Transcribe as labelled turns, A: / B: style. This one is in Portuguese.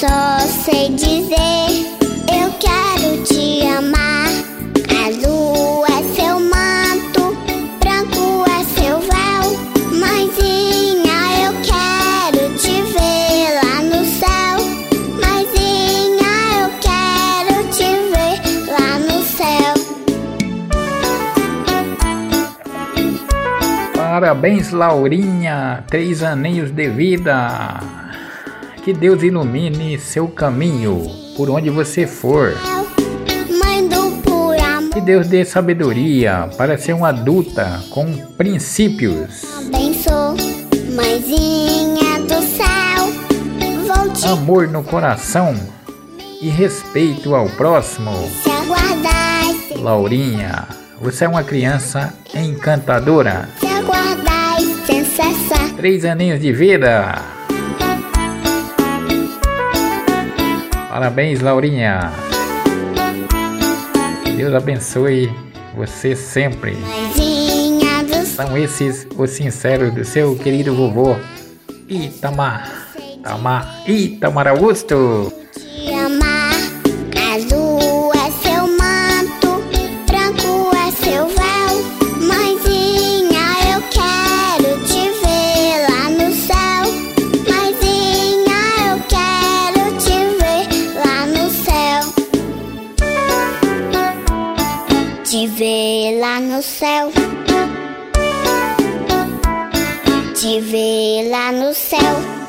A: sei dizer. Eu quero te amar. Azul é seu manto, branco é seu véu. Mãezinha, eu quero te ver lá no céu. Mãezinha, eu quero te ver lá no céu.
B: Parabéns, Laurinha! Três aninhos de vida! Que Deus ilumine seu caminho por onde você for. Que Deus dê sabedoria para ser uma adulta com princípios, amor no coração e respeito ao próximo. Laurinha, você é uma criança encantadora. Três aninhos de vida. Parabéns, Laurinha. Deus abençoe você sempre. São esses os sinceros do seu querido vovô Itamar. Itamar, Itamar Augusto.
A: Te ver lá no céu. Te ver lá no céu.